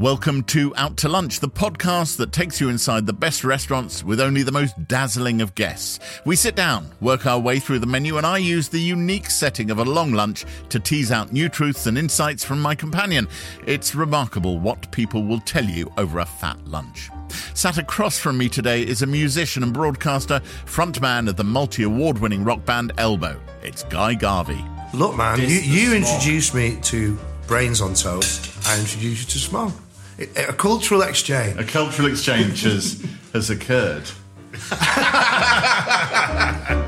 Welcome to Out to Lunch, the podcast that takes you inside the best restaurants with only the most dazzling of guests. We sit down, work our way through the menu, and I use the unique setting of a long lunch to tease out new truths and insights from my companion. It's remarkable what people will tell you over a fat lunch. Sat across from me today is a musician and broadcaster, frontman of the multi award winning rock band Elbow. It's Guy Garvey. Look, man, you, you introduced me to Brains on Toast. I introduced you to Smog. A cultural exchange. A cultural exchange has, has occurred.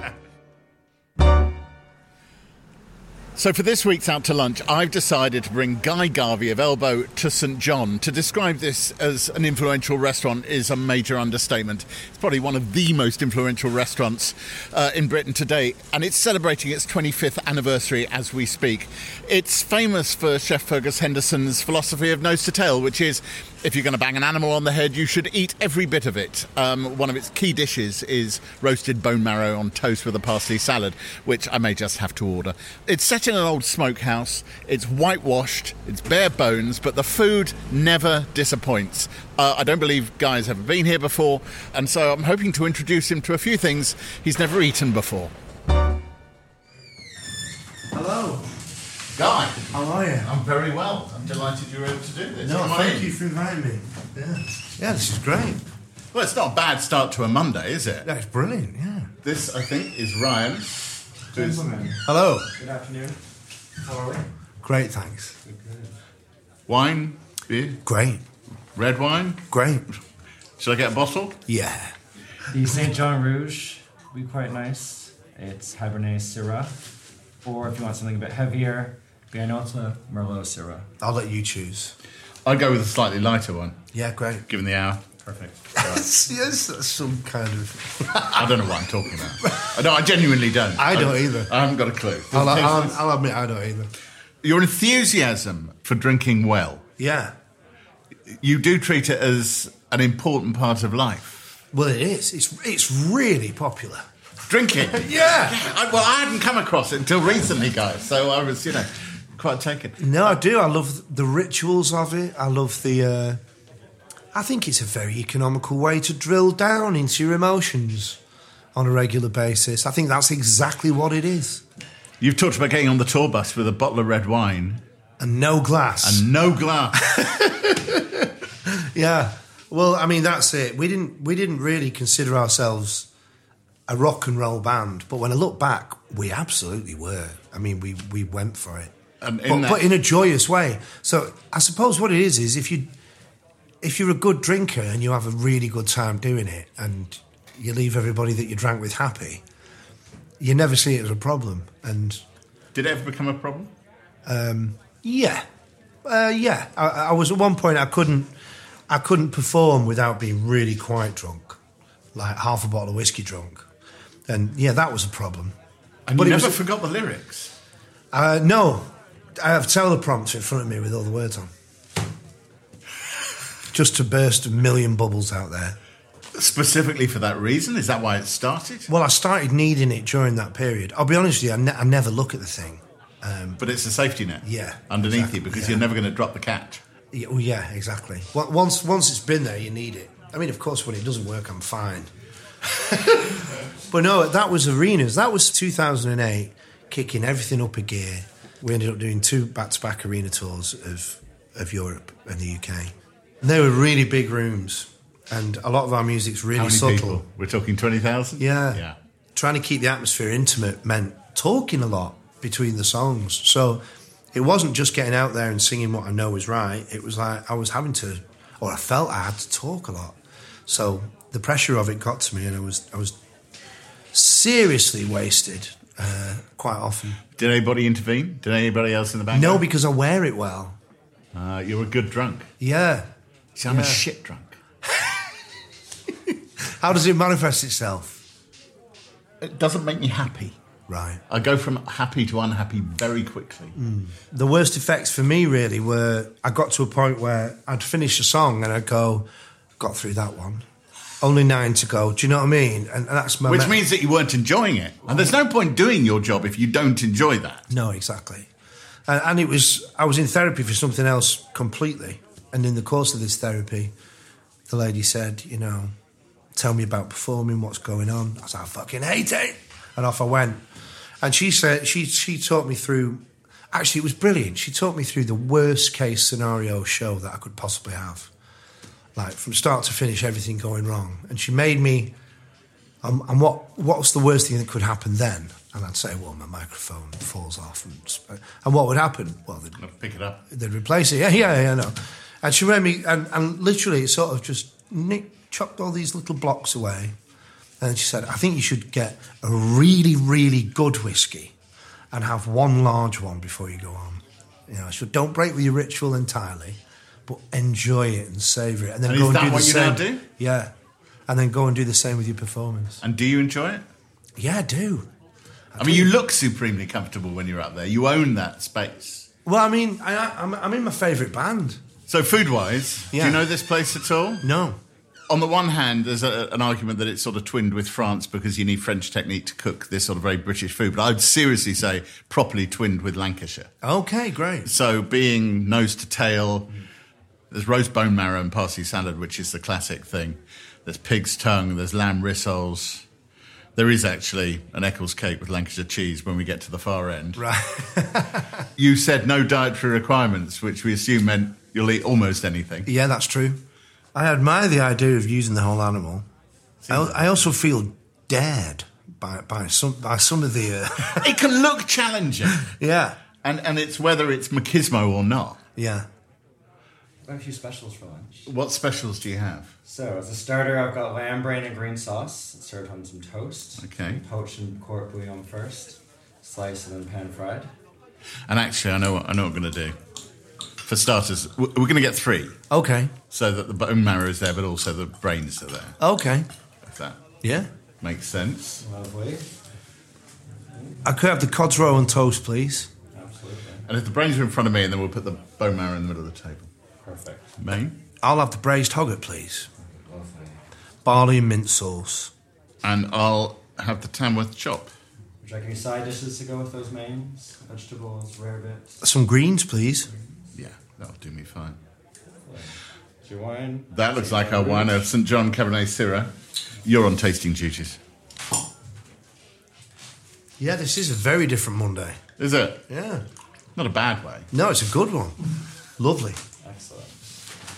So, for this week's Out to Lunch, I've decided to bring Guy Garvey of Elbow to St John. To describe this as an influential restaurant is a major understatement. It's probably one of the most influential restaurants uh, in Britain today, and it's celebrating its 25th anniversary as we speak. It's famous for Chef Fergus Henderson's philosophy of nose to tail, which is if you're going to bang an animal on the head, you should eat every bit of it. Um, one of its key dishes is roasted bone marrow on toast with a parsley salad, which I may just have to order. It's set in an old smokehouse, it's whitewashed, it's bare bones, but the food never disappoints. Uh, I don't believe Guy's ever been here before, and so I'm hoping to introduce him to a few things he's never eaten before. Hello. Guy, How are you? I'm very well. I'm delighted you were able to do this. No, Come thank you for inviting me. Yeah. Yeah, this is great. Well, it's not a bad start to a Monday, is it? That's brilliant, yeah. This, I think, is Ryan. Who's- Hello. Good afternoon. How are we? Great, thanks. Wine, beer, Great. red wine. Great. Should I get a bottle? Yeah. The St. John Rouge would be quite nice. It's Cabernet Syrah. Or if you want something a bit heavier, Bianota Merlot Syrah. I'll let you choose. I'd go with a slightly lighter one, Yeah, great. given the hour. Perfect. yes, that's some kind of. I don't know what I'm talking about. No, I genuinely don't. I don't either. I haven't got a clue. I'll, Does it taste I'll. I'll admit I don't either. Your enthusiasm for drinking well, Yeah. you do treat it as an important part of life. Well, it is. It's it's really popular. Drinking. Yeah. I, well, I hadn't come across it until recently, guys. So I was, you know, quite taken. No, I do. I love the rituals of it. I love the. Uh, I think it's a very economical way to drill down into your emotions on a regular basis. I think that's exactly what it is. You've talked about getting on the tour bus with a bottle of red wine And no glass. and no glass. yeah. Well, I mean that's it. We didn't we didn't really consider ourselves a rock and roll band, but when I look back, we absolutely were. I mean, we we went for it, And in but, that- but in a joyous way. So I suppose what it is is if you if you're a good drinker and you have a really good time doing it, and you leave everybody that you drank with happy, you never see it as a problem. And Did it ever become a problem? yeah, uh, yeah. I, I was at one point I couldn't I couldn't perform without being really quite drunk, like half a bottle of whiskey drunk, and yeah, that was a problem. And But you never was- forgot the lyrics. Uh, no, I have teleprompter in front of me with all the words on, just to burst a million bubbles out there. Specifically for that reason? Is that why it started? Well, I started needing it during that period. I'll be honest with you, I, ne- I never look at the thing. Um, but it's a safety net. Yeah, Underneath exactly, you because yeah. you're never going to drop the catch. Yeah, well, yeah, exactly. Wa- Once once it's been there, you need it. I mean, of course, when it doesn't work, I'm fine. but no, that was arenas. That was 2008, kicking everything up a gear. We ended up doing two back-to-back arena tours of of Europe and the UK. They were really big rooms, and a lot of our music's really How many subtle. people? We're talking 20,000? Yeah. Yeah. Trying to keep the atmosphere intimate meant talking a lot between the songs. So it wasn't just getting out there and singing what I know is right. It was like I was having to, or I felt I had to talk a lot. So the pressure of it got to me, and I was I was seriously wasted uh, quite often. Did anybody intervene? Did anybody else in the band? No, because I wear it well. Uh, you're a good drunk. Yeah. See, I'm a shit drunk. How does it manifest itself? It doesn't make me happy. Right. I go from happy to unhappy very quickly. Hmm. the worst effects for me really were I got to a point where I'd finish a song and I'd go, got through that one. Only nine to go. Do you know what I mean? And, and that's my Which me- means that you weren't enjoying it. And there's no point doing your job if you don't enjoy that. no, exactly. And, and it was I was in therapy for something else completely. And in the course of this therapy, the lady said, you know, tell me about performing, what's going on. I said, I fucking hate it. And off I went. And she said, she, she taught me through, actually, it was brilliant. She taught me through the worst case scenario show that I could possibly have. Like from start to finish, everything going wrong. And she made me, um, and what, what's the worst thing that could happen then? And I'd say, well, my microphone falls off. And, and what would happen? Well, they'd I'll pick it up. they'd replace it. Yeah, yeah, yeah, no. And she made me, and, and literally, it sort of just nick, chopped all these little blocks away. And she said, I think you should get a really, really good whiskey and have one large one before you go on. You know, so don't break with your ritual entirely, but enjoy it and savor it. And then And go is and that do the you same. now do? Yeah. And then go and do the same with your performance. And do you enjoy it? Yeah, I do. I mean, you look supremely comfortable when you're up there. You own that space. Well, I mean, I, I'm, I'm in my favourite band. So, food wise, do you know this place at all? No. On the one hand, there's a, an argument that it's sort of twinned with France because you need French technique to cook this sort of very British food. But I'd seriously say properly twinned with Lancashire. Okay, great. So, being nose to tail, there's roast bone marrow and parsley salad, which is the classic thing. There's pig's tongue, there's lamb rissoles. There is actually an Eccles cake with Lancashire cheese when we get to the far end. Right. You said no dietary requirements, which we assume meant you'll eat almost anything. Yeah, that's true. I admire the idea of using the whole animal. I, I also feel dared by by some by some of the. Uh, It can look challenging, yeah, and and it's whether it's machismo or not. yeah. Got a few specials for lunch. What specials do you have? So, as a starter, I've got lamb brain and green sauce It's served on some toast. Okay. Poached in court bouillon first, sliced and then pan fried. And actually, I know what I know what I'm going to do. For starters, we're going to get three, Okay, so that the bone marrow is there, but also the brains are there. okay. If that Yeah. makes sense. Lovely. I could have the cod's roe on toast, please. Absolutely. And if the brains are in front of me, then we'll put the bone marrow in the middle of the table. Perfect. Main. I'll have the braised hogget, please. Lovely. Barley and mint sauce. And I'll have the Tamworth chop. Would you like any side dishes to go with those mains? Vegetables, rare bits. Some greens, please. Yeah, that'll do me fine. Is your wine? That looks like our wine of St John Cabernet Syrah. You're on tasting duties. Yeah, this is a very different Monday. Is it? Yeah. Not a bad way. No, it's a good one. Lovely. Excellent.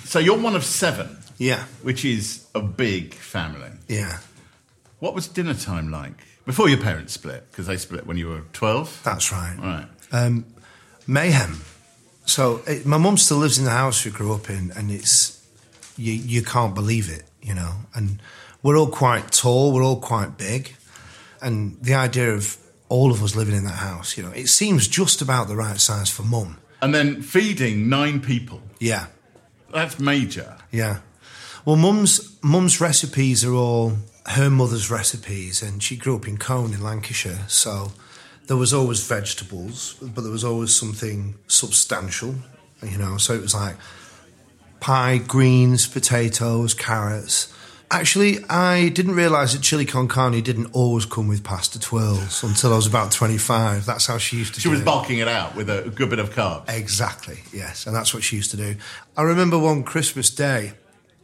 So you're one of seven, Yeah. which is a big family. Yeah. What was dinner time like before your parents split? Because they split when you were 12. That's right. Right. um, mayhem. So it, my mum still lives in the house we grew up in, and it's you you can't believe it, you know. And we're all quite tall, we're all quite big, and the idea of all of us living in that house, you know, it seems just about the right size for mum. And then feeding nine people. Yeah, That's major. yeah. Well, mum's mum's recipes are all her mother's recipes, and she grew up in Colne in Lancashire, so there was always vegetables, but there was always something substantial, you know. So it was like pie, greens, potatoes, carrots. Actually, I didn't realise that chili con carne didn't always come with pasta twirls until I was about 25. That's how she used to She was it. bulking it out with a good bit of carbs. Exactly, yes, and that's what she used to do. I remember one Christmas day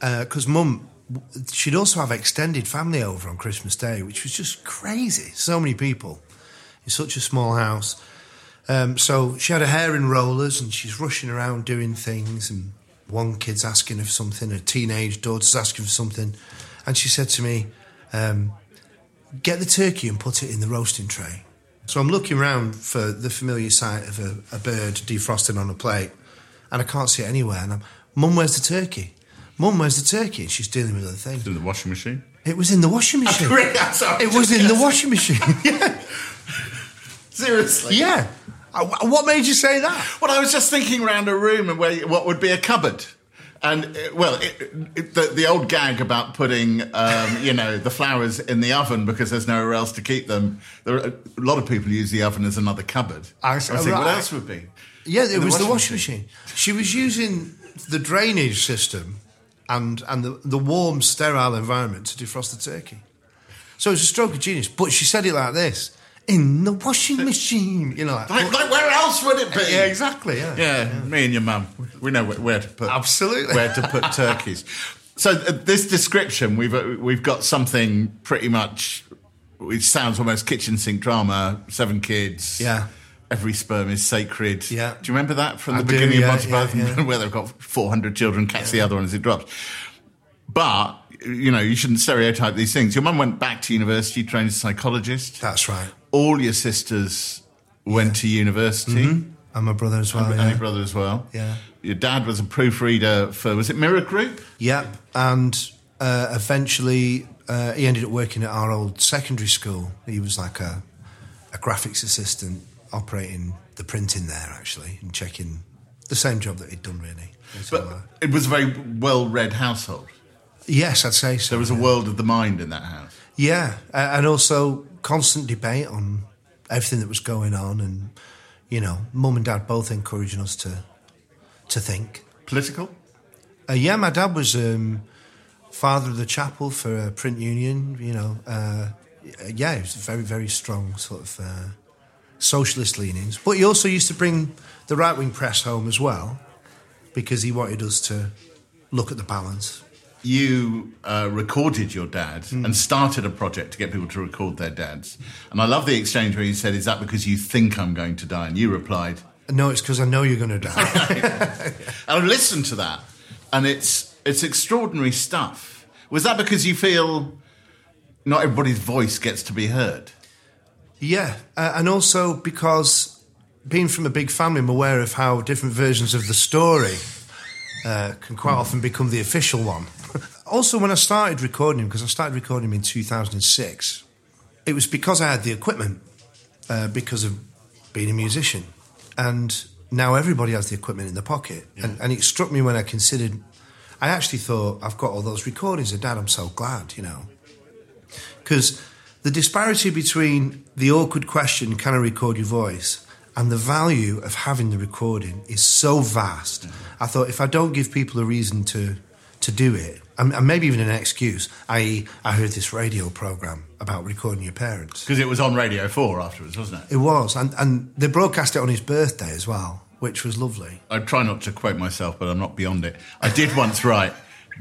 uh, because Mum she'd also have extended family over on Christmas Day, which was just crazy. So many people in such a small house. Um, so she had her hair in rollers and she's rushing around doing things. And one kid's asking her for something, a teenage daughter's asking for something. And she said to me, um, Get the turkey and put it in the roasting tray. So I'm looking around for the familiar sight of a, a bird defrosting on a plate, and I can't see it anywhere. And I'm, Mum, where's the turkey? Mum, where's the turkey? And she's dealing with other things. In the washing machine? It was in the washing machine. It was in the washing machine. yeah. Seriously? Yeah. Uh, What made you say that? Well, I was just thinking around a room and where what would be a cupboard. And uh, well, it, it, the, the old gag about putting, um, you know, the flowers in the oven because there's nowhere else to keep them. There are, a lot of people use the oven as another cupboard. I- I was thinking, what else would be? Yeah, it was the washing machine. She was using the drainage system and and the, the warm, sterile environment to defrost the turkey. So it was a stroke of genius. But she said it like this: in the washing machine. You know, like, Like, like where else would it be? yeah, exactly. Yeah. Yeah, me and your mum, we know where, where to put Absolutely. where to put turkeys. So uh, this description, we've uh, we've got something pretty much. It sounds almost kitchen sink drama. Seven kids. Yeah. Every sperm is sacred. Yeah. Do you remember that from I the do, beginning yeah, of Monty yeah, Python, yeah. where they've got four hundred children, catch the other one as it drops? But you know, you shouldn't stereotype these things. Your mum went back to university, trained as a psychologist. That's right. All your sisters went to university And my brother as well. and yeah. your brother as well. Yeah. Your dad was a proofreader for was it Mirror Group? Yep. And uh, eventually, uh, he ended up working at our old secondary school. He was like a, a graphics assistant operating the printing there, actually, and checking the same job that he'd done, really. But it was a very well-read household. yes, I'd say so. There was a world of the mind in that house. Yeah, uh, and also constant debate on everything that was going on, and you know, mum and dad both encouraging us to to think. Political. Uh, yeah, my dad was um, father of the chapel for a print union. You know, uh, yeah, he was very, very strong sort of uh, socialist leanings. But he also used to bring the right wing press home as well, because he wanted us to look at the balance. You uh, recorded your dad Hmm. and started a project to get people to record their dads. And I love the exchange where you said, "Is that because you think I'm going to die?" And you replied, No, it's because I know you're going to die. And I've listened to that, and it's it's extraordinary stuff. Was that because you feel not everybody's voice gets to be heard? Yeah, uh, and also because being from a big family, I'm aware of how different versions of the story uh, can quite often become the official one. Also, when I started recording him, because I started recording him in 2006, it was because I had the equipment, uh, because of being a musician. And now everybody has the equipment in their pocket. And, and it struck me when I considered, I actually thought, I've got all those recordings of Dad, I'm so glad, you know because the disparity between the awkward question, can I record your voice, and the value of having the recording is so vast. I thought if I don't give people a reason to to do it, and, and maybe even an excuse, i.e., I heard this radio program about recording your parents. Because it was on Radio 4 afterwards, wasn't it? It was, and, and they broadcast it on his birthday as well, which was lovely. I try not to quote myself, but I'm not beyond it. I did once write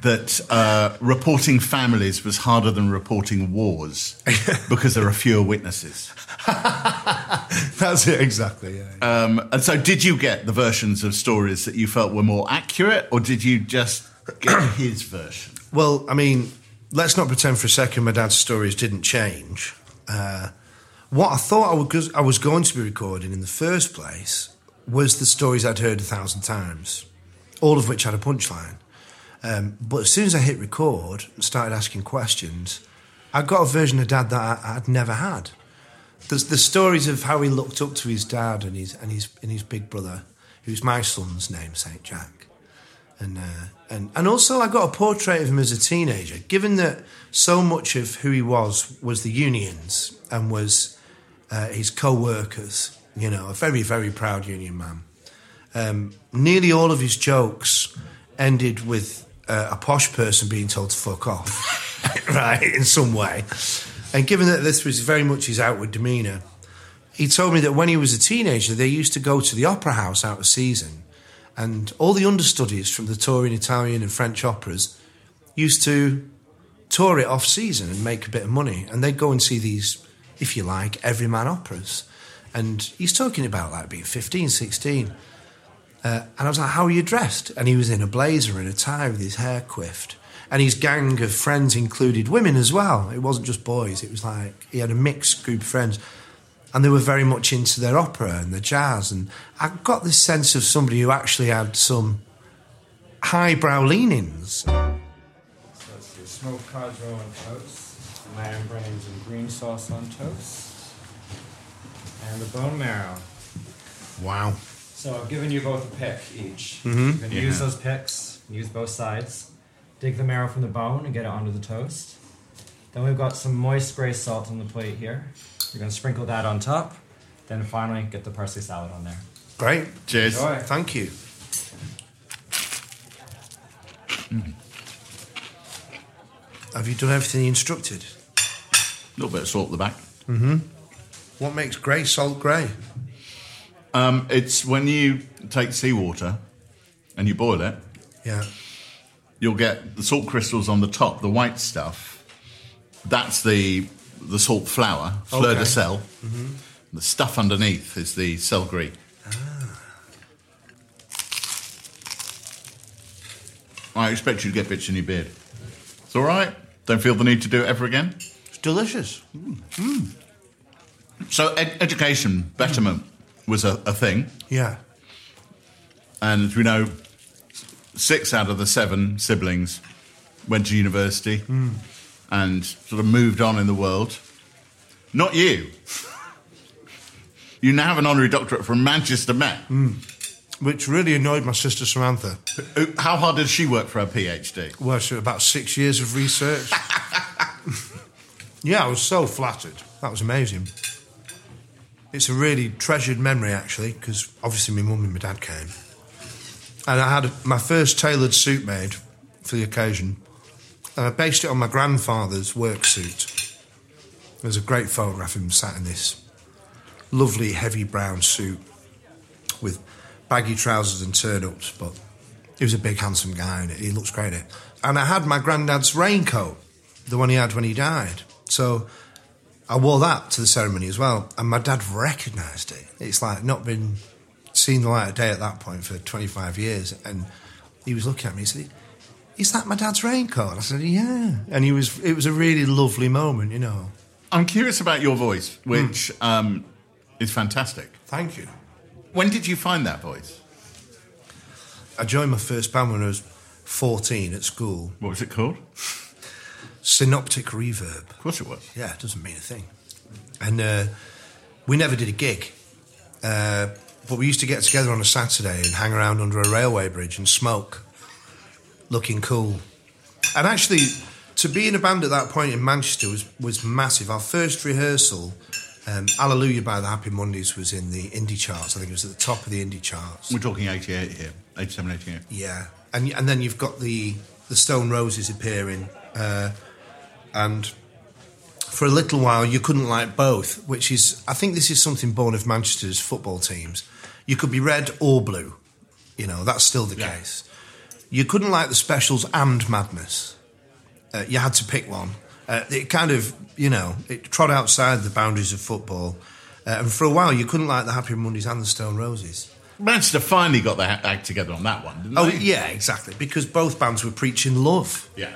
that uh, reporting families was harder than reporting wars because there are fewer witnesses. That's it, exactly. Yeah. Um, and so, did you get the versions of stories that you felt were more accurate, or did you just get his version? Well, I mean, let's not pretend for a second my dad's stories didn't change. Uh, what I thought I was, I was going to be recording in the first place was the stories I'd heard a thousand times, all of which had a punchline. Um, but as soon as I hit record and started asking questions, I got a version of dad that I, I'd never had. The stories of how he looked up to his dad and his and his and his big brother, who's my son's name, Saint Jack and uh, and and also I got a portrait of him as a teenager. Given that so much of who he was was the unions and was uh, his co-workers, you know, a very very proud union man. Um, nearly all of his jokes ended with uh, a posh person being told to fuck off, right, in some way. And given that this was very much his outward demeanour, he told me that when he was a teenager, they used to go to the opera house out of season, and all the understudies from the touring Italian and French operas used to tour it off season and make a bit of money. And they'd go and see these, if you like, everyman operas. And he's talking about like being 15, 16. Uh, and I was like, How are you dressed? And he was in a blazer and a tie with his hair quiffed. And his gang of friends included women as well. It wasn't just boys, it was like he had a mixed group of friends. And they were very much into their opera and their jazz. And I got this sense of somebody who actually had some highbrow leanings. So it's your smoked cod roe on toast, lamb brains and green sauce on toast, and the bone marrow. Wow. So I've given you both a pick each. Mm-hmm. You can use those picks, use both sides. Dig the marrow from the bone and get it onto the toast. Then we've got some moist gray salt on the plate here. You're going to sprinkle that on top. Then finally get the parsley salad on there. Great. Cheers. Enjoy. Thank you. Have you done everything you instructed? A little bit of salt at the back. Mm-hmm. What makes grey salt grey? Um, it's when you take seawater and you boil it, Yeah. you'll get the salt crystals on the top, the white stuff. That's the the salt flour, fleur Okay. de sel. Mm-hmm. The stuff underneath is the sel gris. Ah. I expect you to get bits in your beard. It's all right. Don't feel the need to do it ever again. It's delicious. Mm. Mm. So, ed- education betterment was a, a thing. Yeah. And as we know, six out of the seven siblings went to university mm. And sort of moved on in the world. Not you. You now have an honorary doctorate from Manchester Met. Hmm. Which really annoyed my sister Samantha. How hard did she work for her PhD? Well, so about six years of research. yeah, I was so flattered. That was amazing. It's a really treasured memory, actually, because obviously my mum and my dad came. And I had my first tailored suit made for the occasion. And I based it on my grandfather's work suit. There's a great photograph of him sat in this lovely heavy brown suit with baggy trousers and turn ups, but he was a big, handsome guy and he looks great in it. And I had my granddad's raincoat, the one he had when he died. So I wore that to the ceremony as well. And my dad recognised it. It's like not been seen the light of day at that point for 25 years. And he was looking at me, he said, Is that my dad's raincoat? I said, Yeah. And he was, it was a really lovely moment, you know. I'm curious about your voice, which um, is fantastic. Thank you. When did you find that voice? I joined my first band when I was 14 at school. What was it called? Synoptic Reverb. Of course it was. Yeah, it doesn't mean a thing. And uh, we never did a gig. Uh, but we used to get together on a Saturday and hang around under a railway bridge and smoke, looking cool. And actually, to be in a band at that point in Manchester was, was massive. Our first rehearsal, um, Hallelujah by the Happy Mondays, was in the indie charts. I think it was at the top of the indie charts. We're talking 88 here, 87, 88. Yeah, and and then you've got the the Stone Roses appearing, uh, and for a little while you couldn't like both, which is I think this is something born of Manchester's football teams. You could be red or blue, you know that's still the Yeah. case. You couldn't like the specials and Madness. Uh, you had to pick one. Uh, it kind of you know it trod outside the boundaries of football, uh, and for a while you couldn't like the Happy Mondays and the Stone Roses. Manchester finally got their act together on that one, didn't Oh they? yeah, exactly. Because both bands were preaching love. Yeah.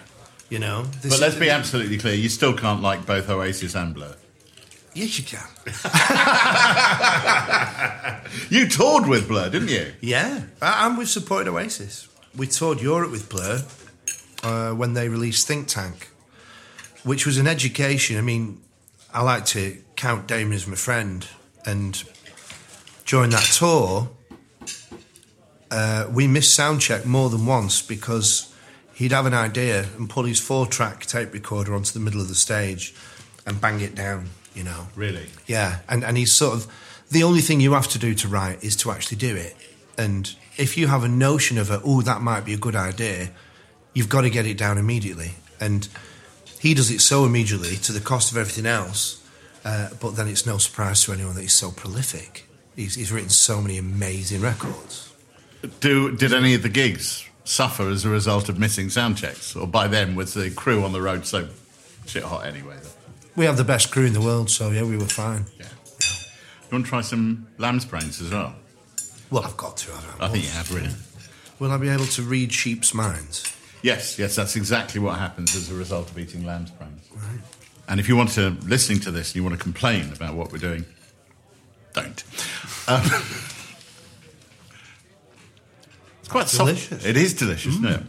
You know. But let's be absolutely clear, you still can't like both Oasis and Blur. Yes, you can. You toured with Blur, didn't you? Yeah, and we've supported Oasis. We toured Europe with Blur uh, when they released Think Tank, which was an education. I mean, I like to count Damon as my friend, and during that tour, uh, we missed soundcheck more than once because he'd have an idea and pull his four-track tape recorder onto the middle of the stage and bang it down. You know, Really? Yeah, and, and he's sort of the only thing you have to do to write is to actually do it. And if you have a notion of a, oh, that might be a good idea, you've got to get it down immediately. And he does it so immediately to the cost of everything else. Uh, but then it's no surprise to anyone that he's so prolific. He's, he's written so many amazing records. Do did any of the gigs suffer as a result of missing sound checks? Or by then, was the crew on the road so shit hot anyway? We have the best crew in the world, so yeah, we were fine. Yeah. You want to try some lamb's brains as well? Well, I've got to. I, don't I think you have, really. Will I be able to read sheep's minds? Yes, yes, that's exactly what happens as a result of eating lamb's brains. Right. And if you want to, listening to this, and you want to complain about what we're doing, don't. Um, it's quite delicious. It is delicious, isn't it?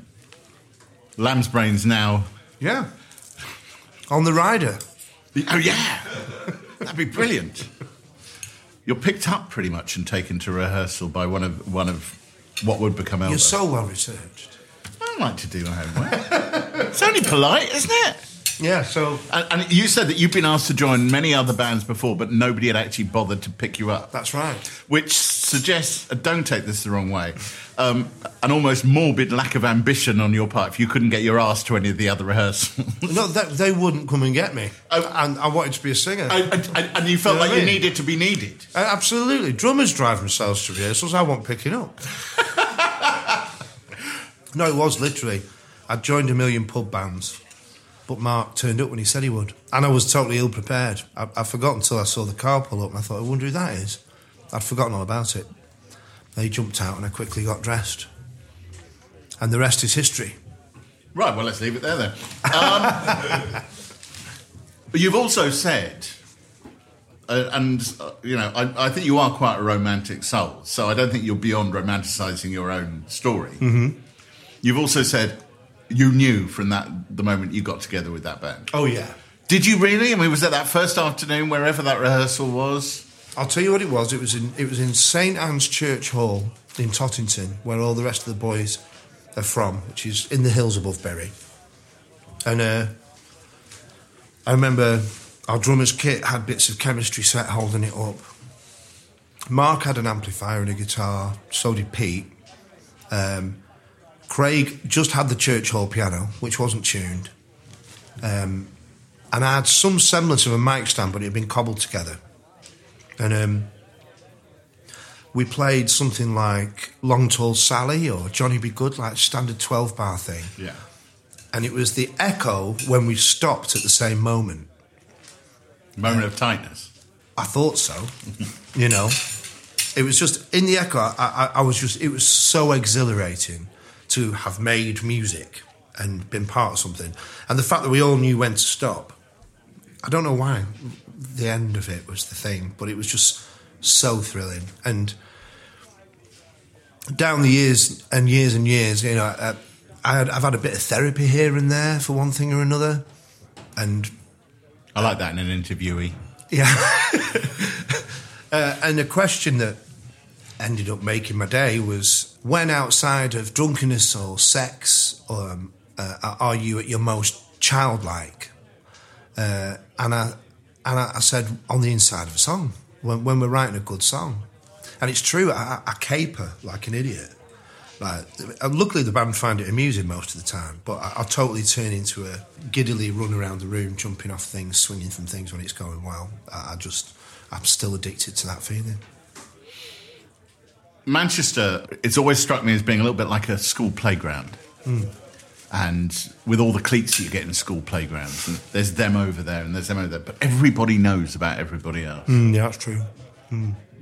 Lamb's brains now. Yeah. On the rider. Oh yeah, that'd be brilliant. You're picked up pretty much and taken to rehearsal by one of one of what would become Elbow. You're so well researched. I don't like to do my homework. it's only polite, isn't it? Yeah, so And, and you said that you've been asked to join many other bands before, but nobody had actually bothered to pick you up, that's right. which suggests, uh, don't take this the wrong way, um, an almost morbid lack of ambition on your part if you couldn't get your ass to any of the other rehearsals. No, they, they wouldn't come and get me. Oh. and I wanted to be a singer. and, you felt You know like I you mean? needed to be needed. Uh, absolutely. Drummers drive themselves to rehearsals. I want picking up. no, it was literally. I joined a million pub bands, but Mark turned up when he said he would. And I was totally ill prepared. I, I forgot until I saw the car pull up and I thought, I wonder who that is. I'd forgotten all about it. They jumped out and I quickly got dressed. And the rest is history. Right, well, let's leave it there then. Um, but you've also said, uh, and, uh, you know, I, I think you are quite a romantic soul, so I don't think you're beyond romanticising your own story. Mm-hmm. You've also said you knew from that the moment you got together with that band. Oh, yeah. Did you really? I mean, was that that first afternoon, wherever that rehearsal was? I'll tell you what it was. It was in it was in St Anne's Church Hall in Tottington, where all the rest of the boys are from, which is in the hills above Bury. And uh, I remember our drummer's kit had bits of chemistry set holding it up. Mark had an amplifier and a guitar. So did Pete. Um, Craig just had the church hall piano, which wasn't tuned. Um, and I had some semblance of a mic stand, but it had been cobbled together. And um, we played something like Long Tall Sally or Johnny B. Goode, like standard 12 bar thing. Yeah. And it was the echo when we stopped at the same moment. Moment of tightness. I thought so, you know. It was just in the echo. I, I, I was just. It was so exhilarating to have made music and been part of something, and the fact that we all knew when to stop. I don't know why. The end of it was the thing, but it was just so thrilling. And down the years and years and years, you know, I had, I've had a bit of therapy here and there for one thing or another, and I like that in an interviewee. yeah. uh, and the question that ended up making my day was when outside of drunkenness or sex, um, uh, are you at your most childlike? Uh, and I and I, I said on the inside of a song when, when we're writing a good song, and it's true. I, I caper like an idiot. Like, uh, luckily, the band find it amusing most of the time, but I, I totally turn into a giddily run around the room, jumping off things, swinging from things when it's going well. I, I just, I'm still addicted to that feeling. Manchester, it's always struck me as being a little bit like a school playground. And with all the cleats that you get in school playgrounds, and there's them over there and there's them over there, but everybody knows about everybody else. yeah, that's true.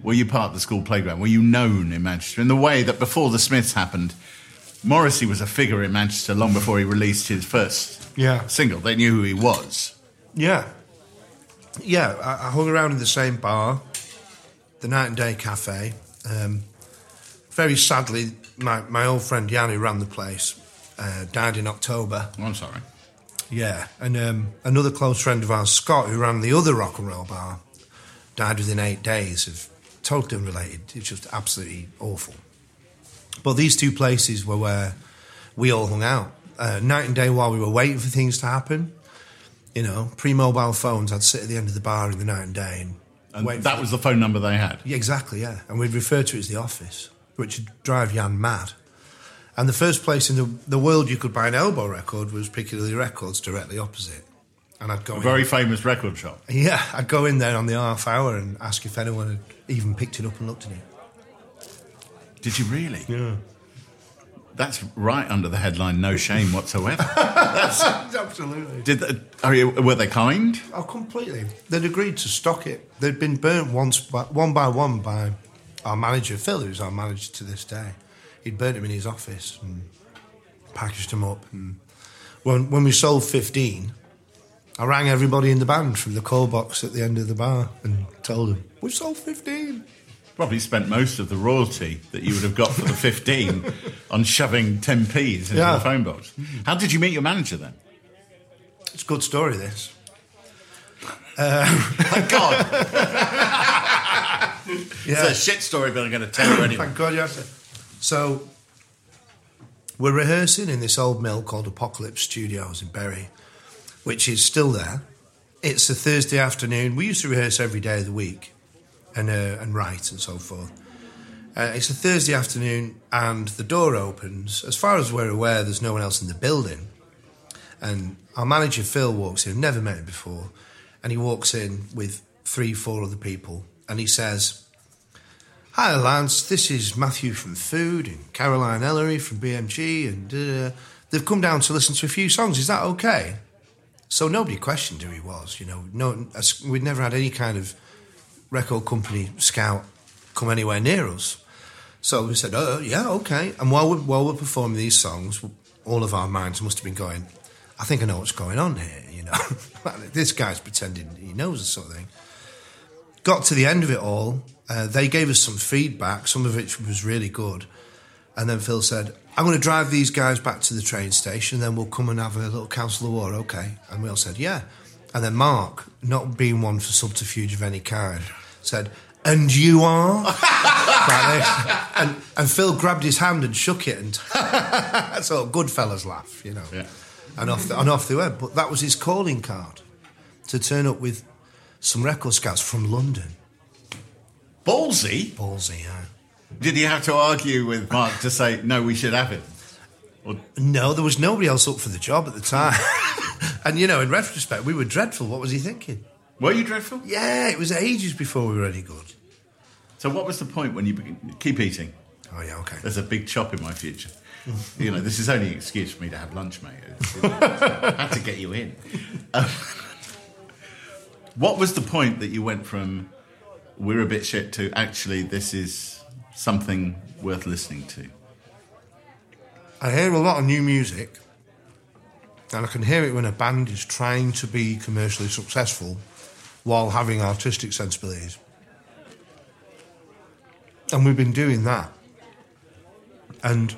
Were you part of the school playground? Were you known in Manchester in the way that before the Smiths happened, Morrissey was a figure in Manchester long before he released his first Yeah. single? They knew who he was. Yeah. Yeah, I, I hung around in the same bar, the Night and Day Cafe. Um, very sadly, my, my old friend Jan, who ran the place, uh, died in October. Oh, I'm sorry. Yeah, and um, another close friend of ours, Scott, who ran the other rock and roll bar, died within eight days of totally unrelated. It's just absolutely awful. But these two places were where we all hung out. Uh, night and day while we were waiting for things to happen. You know, pre-mobile phones, I'd sit at the end of the bar in the night and day and, And wait. that was the phone number they had. yeah, exactly, yeah. And we'd refer to it as the office, which would drive Jan mad. And the first place in the, the world you could buy an elbow record was Piccadilly Records, directly opposite. And I'd go A in- very famous record shop. yeah, I'd go in there on the half hour and ask if anyone had even picked it up and looked at it. Did you really? Yeah. That's right under the headline "No shame whatsoever." That's, Absolutely. Did they, are you, were they kind? Oh, completely. They'd agreed to stock it. They'd been burnt once, by, one by one, by our manager Phil, who's our manager to this day. He'd burnt him in his office and packaged him up. And when when we sold fifteen, I rang everybody in the band from the call box at the end of the bar and told them we've sold fifteen. Probably spent most of the royalty that you would have got for the 15 on shoving 10p's into Yeah. the phone box. How did you meet your manager then? It's a good story. This. Thank God. Yeah. It's a shit story, but I'm going to tell you anyway. Thank God you asked it. So, we're rehearsing in this old mill called Apocalypse Studios in Bury, which is still there. It's a Thursday afternoon. We used to rehearse every day of the week and, uh, and write and so forth. Uh, it's a Thursday afternoon, and the door opens. As far as we're aware, there's no one else in the building. And our manager, Phil, walks in. Never met him before. And he walks in with three, four other people. And he says, Hi, Lance. This is Matthew from Food and Caroline Ellery from BMG, and uh, they've come down to listen to a few songs. Is that okay? So nobody questioned who he was. You know, no, we'd never had any kind of record company scout come anywhere near us. So we said, "Oh, yeah, okay." And while we're, while we're performing these songs, all of our minds must have been going, "I think I know what's going on here." You know, this guy's pretending he knows or something got to the end of it all. Uh, they gave us some feedback, some of which was really good. And then Phil said, I'm going to drive these guys back to the train station, then we'll come and have a little council of war, okay? And we all said, yeah. And then Mark, not being one for subterfuge of any kind, said, and you are? And, and Phil grabbed his hand and shook it, and so good fellas laugh, you know. Yeah. And off, the, and off they went. But that was his calling card to turn up with some record scouts from London. Ballsy? Ballsy, yeah. Did he have to argue with Mark to say, no, we should have it? Or, No, there was nobody else up for the job at the time. and, you know, in retrospect, we were dreadful. What was he thinking? were you dreadful? Yeah, it was ages before we were any good. So what was the point when you keep eating? Oh, yeah, okay. There's a big chop in my future. you know, this is only an excuse for me to have lunch, mate. I had to get you in. Um, what was the point that you went from we're a bit shit to actually this is something worth listening to? I hear a lot of new music, and I can hear it when a band is trying to be commercially successful while having artistic sensibilities. And we've been doing that. And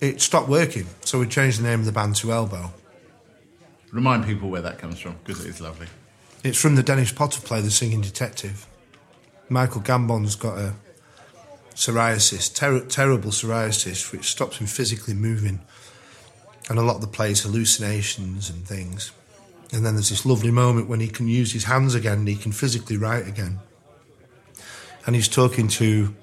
it stopped working, so we changed the name of the band to Elbow. Remind people where that comes from because it is lovely. It's from the Dennis Potter play, The Singing Detective. Michael Gambon's got a psoriasis, ter- terrible psoriasis, which stops him physically moving. And a lot of the plays hallucinations and things. And then there's this lovely moment when he can use his hands again and he can physically write again. And he's talking to,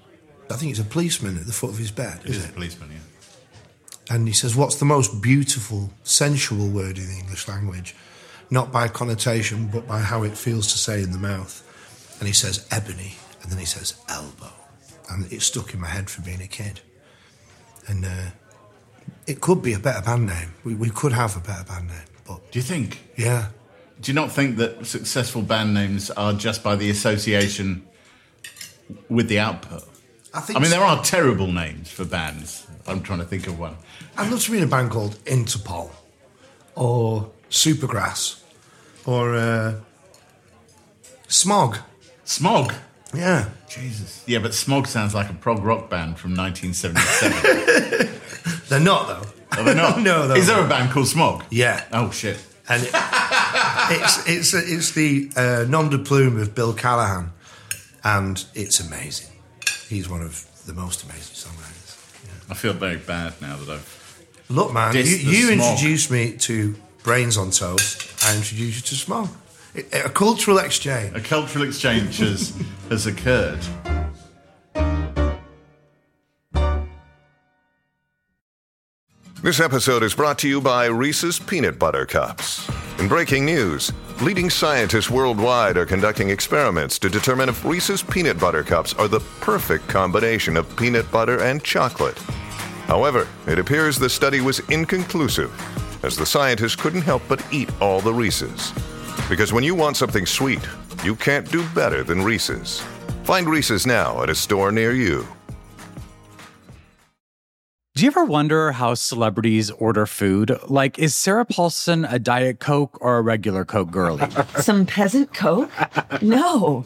I think it's a policeman at the foot of his bed. It Is is it? a policeman, yeah. And he says, What's the most beautiful, sensual word in the English language? Not by connotation, but by how it feels to say in the mouth. And he says, Ebony. And then he says, Elbow. And it stuck in my head from being a kid. And uh, it could be a better band name. We, we could have a better band name. But Do you think? yeah, Do you not think that successful band names are just by the association with the output? I think I mean, so. there are terrible names for bands. I'm trying to think of one. I'd love to be in a band called Interpol or Supergrass or uh, Smog. Smog. Yeah. Jesus. Yeah, but Smog sounds like a prog rock band from 1977. They're not, though. Are they not? No, no, Is there no. a band called Smog? Yeah. Oh shit. and it, it's it's it's the uh, nom de plume of Bill Callahan, and it's amazing. He's one of the most amazing songwriters. I feel very bad now that I've. Look, man, you, you introduced me to Brains on Toast. I introduce you to Smog. A cultural exchange. A cultural exchange has, has occurred. This episode is brought to you by Reese's Peanut Butter Cups. In breaking news, leading scientists worldwide are conducting experiments to determine if Reese's Peanut Butter Cups are the perfect combination of peanut butter and chocolate. However, it appears the study was inconclusive, as the scientists couldn't help but eat all the Reese's. Because when you want something sweet, you can't do better than Reese's. Find Reese's now at a store near you. Do you ever wonder how celebrities order food? Like, is Sarah Paulson a Diet Coke or a regular Coke girlie? Some peasant Coke? No.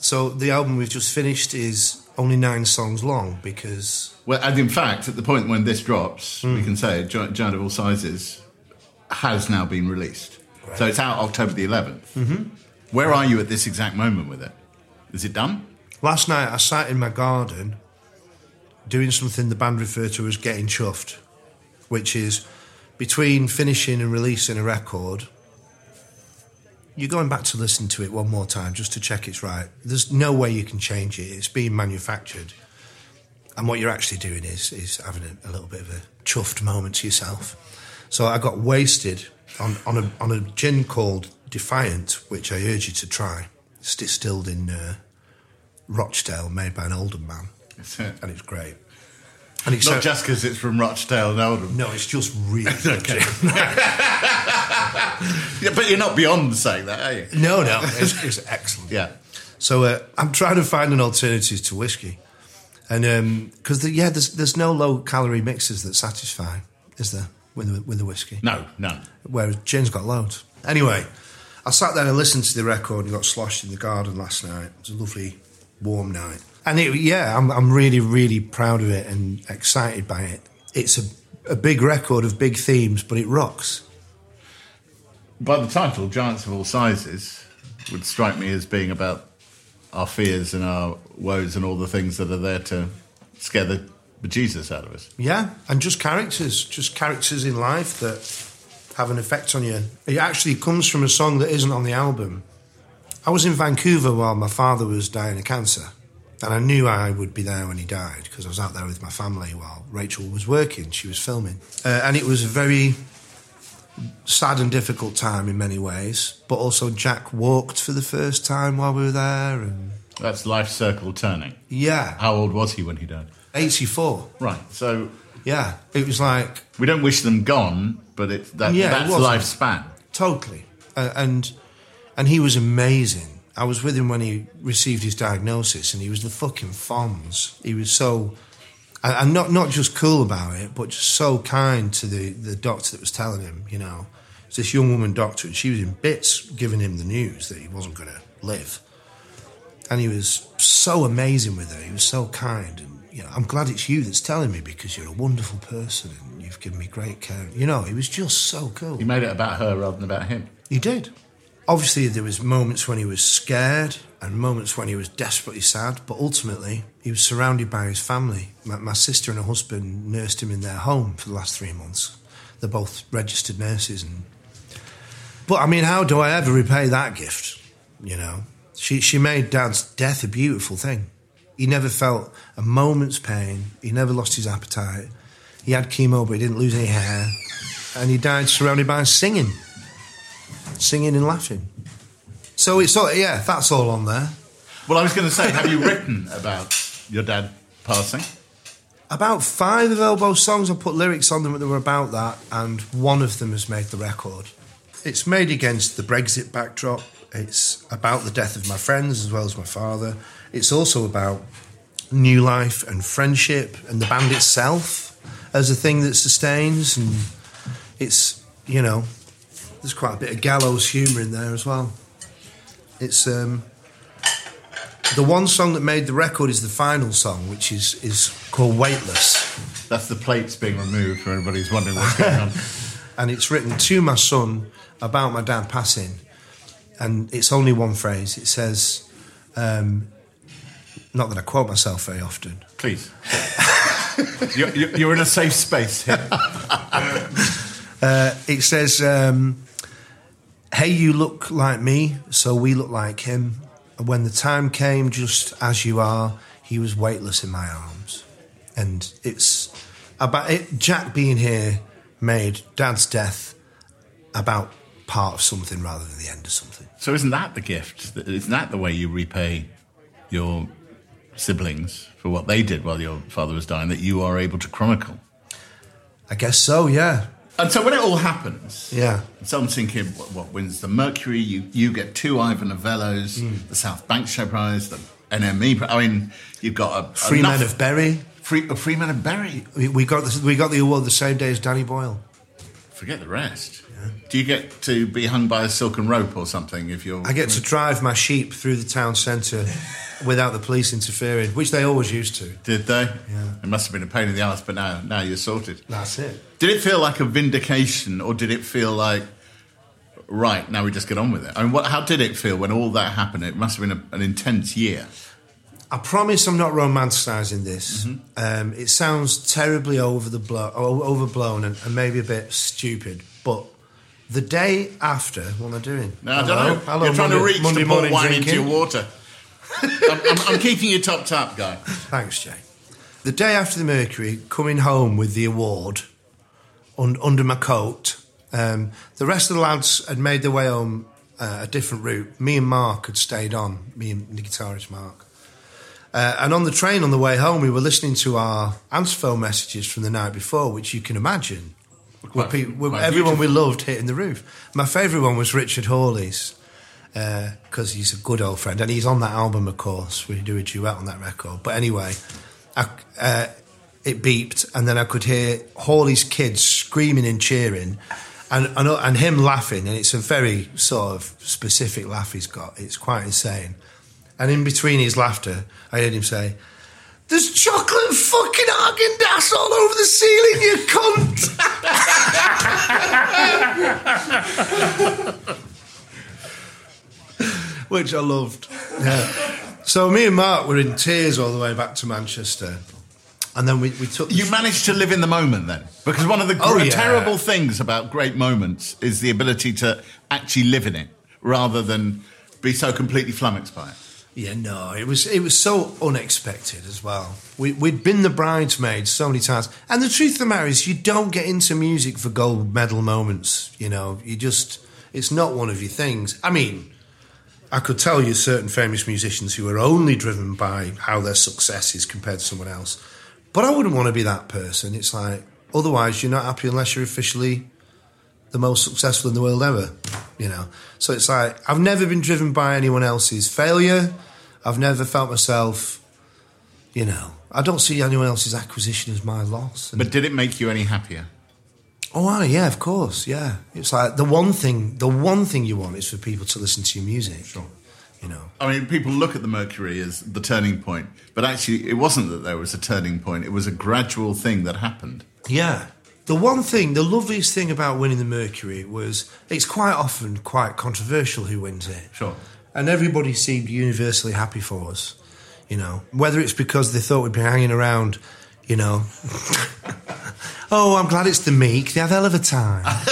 So the album we've just finished is only nine songs long because Well, and in fact, at the point when this drops, we can say Gi- Giant of All Sizes has now been released. So it's out October the 11th. Mm-hmm. Where are you at this exact moment with it? Is it done? last night I sat in my garden doing something the band refer to as getting chuffed, which is between finishing and releasing a record. You're going back to listen to it one more time just to check it's right. There's no way you can change it. It's being manufactured. And what you're actually doing is is having a, a little bit of a chuffed moment to yourself. So I got wasted on, on, a, on a gin called Defiant, which I urge you to try. It's distilled in uh, Rochdale, made by an Oldham man, That's it. and it's great. And it's Not so- just because it's from Rochdale and Oldham. no, it's just really. Okay. Yeah, but you're not beyond saying that, are you? no, no, it's, it's excellent. Yeah. So uh, I'm trying to find an alternative to whiskey, and because the, yeah, there's there's no low calorie mixes that satisfy, is there with the, with the whiskey? No, none. Whereas gin's got loads. Anyway, I sat there and listened to the record and got sloshed in the garden last night. It was a lovely, warm night. And it, yeah, I'm, I'm really, really proud of it and excited by it. It's a, a big record of big themes, but it rocks. By the title, Giants of All Sizes would strike me as being about our fears and our woes and all the things that are there to scare the bejesus out of us. Yeah, and just characters, just characters in life that have an effect on you. It actually comes from a song that isn't on the album. I was in Vancouver while my father was dying of cancer, and I knew I would be there when he died because I was out there with my family while Rachael was working. She was filming, uh, and it was a very sad and difficult time in many ways. But also, Jack walked for the first time while we were there, and That's life circle turning. yeah, How old was he when he died? eighty-four. Right. So Yeah, it was like we don't wish them gone, but it, that, yeah, that's wasn't. lifespan. Totally, uh, and and he was amazing. I was with him when he received his diagnosis, and he was the fucking Fonz. He was so, and not not just cool about it, but just so kind to the the doctor that was telling him. You know, it's this young woman doctor, and she was in bits giving him the news that he wasn't going to live. And he was so amazing with her. He was so kind, and you know, I'm glad it's you that's telling me because you're a wonderful person and you've given me great care. You know, he was just so cool. He made it about her rather than about him. He did. Obviously, there was moments when he was scared and moments when he was desperately sad, but ultimately, he was surrounded by his family. My, my sister and her husband nursed him in their home for the last three months. They're both registered nurses, and but I mean, how do I ever repay that gift? You know, she she made Dad's death a beautiful thing. He never felt a moment's pain. He never lost his appetite. He had chemo, but he didn't lose any hair, and he died surrounded by singing singing and laughing. So it's all, yeah, that's all on there. Well, I was going to say, have you written about your dad passing? About five of Elbow's songs, I put lyrics on them that were about that, and one of them has made the record. It's made against the Brexit backdrop. It's about the death of my friends as well as my father. It's also about new life and friendship and the band itself as a thing that sustains. And it's, you know, there's quite a bit of gallows humour in there as well. It's um, the one song that made the record is the final song, which is is called "Weightless," That's the plates being removed for anybody who's wondering what's going on. and it's written to my son about my dad passing, and it's only one phrase. It says, um, "Not that I quote myself very often." Please. You're, you're you're in a safe space here. Uh, it says, um, "Hey, you look like me, so we look like him. And when the time came, just as you are, he was weightless in my arms." And it's about it. Jack being here made Dad's death about part of something rather than the end of something. So isn't that the gift? Isn't that the way you repay your siblings for what they did while your father was dying? That you are able to chronicle. I guess so. Yeah, And so when it all happens, yeah. So I'm thinking, what, what wins the Mercury? You you get two Ivor Novellos, Hmm. the South Bank Show Prize, the NME. I mean, you've got a Free enough- of Bury. Free, a Free Men of Bury. We, we got the, we got the award the same day as Danny Boyle. Forget the rest. Do you get to be hung by a silken rope or something if you're? I get to drive my sheep through the town centre without the police interfering, which they always used to. Did they? Yeah. It must have been a pain in the ass, but now now you're sorted. That's it. Did it feel like a vindication, or did it feel like, right now we just get on with it? I mean, what? How did it feel when all that happened? It must have been a, an intense year. I promise I'm not romanticising this. Mm-hmm. Um, it sounds terribly over the blow, overblown and, and maybe a bit stupid, but the day after, what am I doing? No, I don't know. Hello, You're trying Monday- to reach Monday to pour wine into drinking. your water. I'm, I'm, I'm keeping you topped up, guy. Thanks, Jay. The day after the Mercury, coming home with the award un- under my coat, um, the rest of the lads had made their way home uh, a different route. Me and Mark had stayed on, me and the guitarist Mark. Uh, and on the train on the way home, we were listening to our answer phone messages from the night before, which you can imagine. Where Quite- pe- where everyone we loved hitting the roof. My favourite one was Richard Hawley's because he's a good old friend, and he's on that album, of course. We do a duet on that record. But anyway, I, uh, it beeped, and then I could hear Hawley's kids screaming and cheering, and, and and him laughing, and it's a very sort of specific laugh he's got. It's quite insane. And in between his laughter, I heard him say. There's chocolate fucking Haagen-Dazs all over the ceiling, you cunt! Which I loved. Yeah. So me and Mark were in tears all the way back to Manchester. And then we, we took... the- You managed to live in the moment then, because one of the Oh, gr- yeah. terrible things about great moments is the ability to actually live in it rather than be so completely flummoxed by it. Yeah, no, it was it was so unexpected as well. We, we'd been the bridesmaids so many times, and the truth of the matter is, you don't get into music for gold medal moments. You know, you just it's not one of your things. I mean, I could tell you certain famous musicians who are only driven by how their success is compared to someone else, but I wouldn't want to be that person. It's like otherwise, you're not happy unless you're officially the most successful in the world ever, you know. So it's like I've never been driven by anyone else's failure. I've never felt myself, you know. I don't see anyone else's acquisition as my loss. And, But did it make you any happier? oh, yeah, of course, yeah. It's like the one thing, the one thing you want is for people to listen to your music. Sure. You know. I mean, people look at the Mercury as the turning point, but actually, it wasn't that there was a turning point. It was a gradual thing that happened. Yeah. The one thing, the loveliest thing about winning the Mercury was it's quite often quite controversial who wins it. Sure. And everybody seemed universally happy for us, you know. Whether it's because they thought we'd be hanging around, you know. oh, I'm glad it's the meek. They have hell of a time.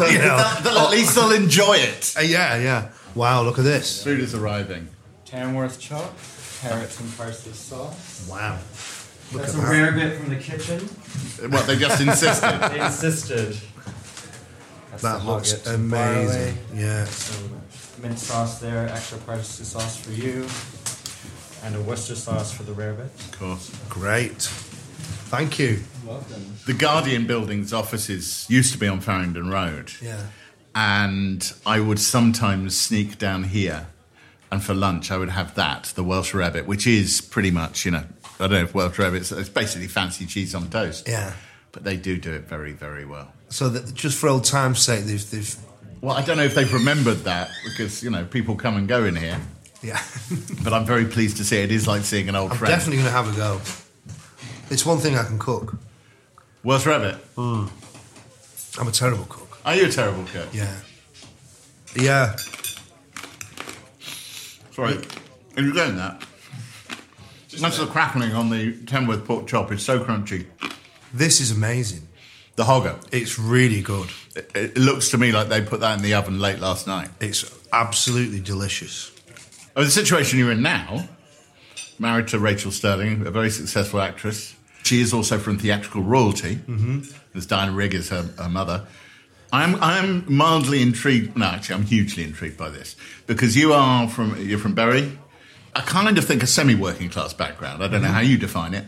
you know. They'll- they'll- at least they'll enjoy it. Uh, yeah, yeah. Wow, look at this. Food is arriving. Tamworth chop, carrots and parsley sauce. Wow. Look That's a that. rare bit from the kitchen. What they just insisted. They insisted. That's That looks hogget barley. amazing. Yeah. Some mint sauce there, extra parsley sauce for you, and a Worcester sauce for the rare bit. Of course. Great. Thank you. Welcome. The Guardian building's offices used to be on Farringdon Road. Yeah. And I would sometimes sneak down here, and for lunch I would have that, the Welsh rabbit, which is pretty much, you know, I don't know if Welsh rabbit's it's basically fancy cheese on toast. Yeah. But they do do it very, very well. So that just for old time's sake, they've, they've Well, I don't know if they've remembered that because, you know, people come and go in here. yeah. But I'm very pleased to see it is like seeing an old I'm friend. definitely going to have a go. It's one thing I can cook. Welsh rabbit. Mm. I'm a terrible cook. Are you a terrible cook? Yeah. Yeah. Sorry. Are you getting that? That's the crackling on the Tamworth pork chop. It's so crunchy. This is amazing. The hogget. It's really good. It, it looks to me like they put that in the oven late last night. It's absolutely delicious. Oh, the situation you're in now, married to Rachael Stirling, a very successful actress. She is also from theatrical royalty. Mm-hmm. As Diana Rigg is her, her mother. I'm I'm mildly intrigued. No, actually, I'm hugely intrigued by this because you are from you're from Bury. I kind of think a semi-working class background. I don't know how you define it,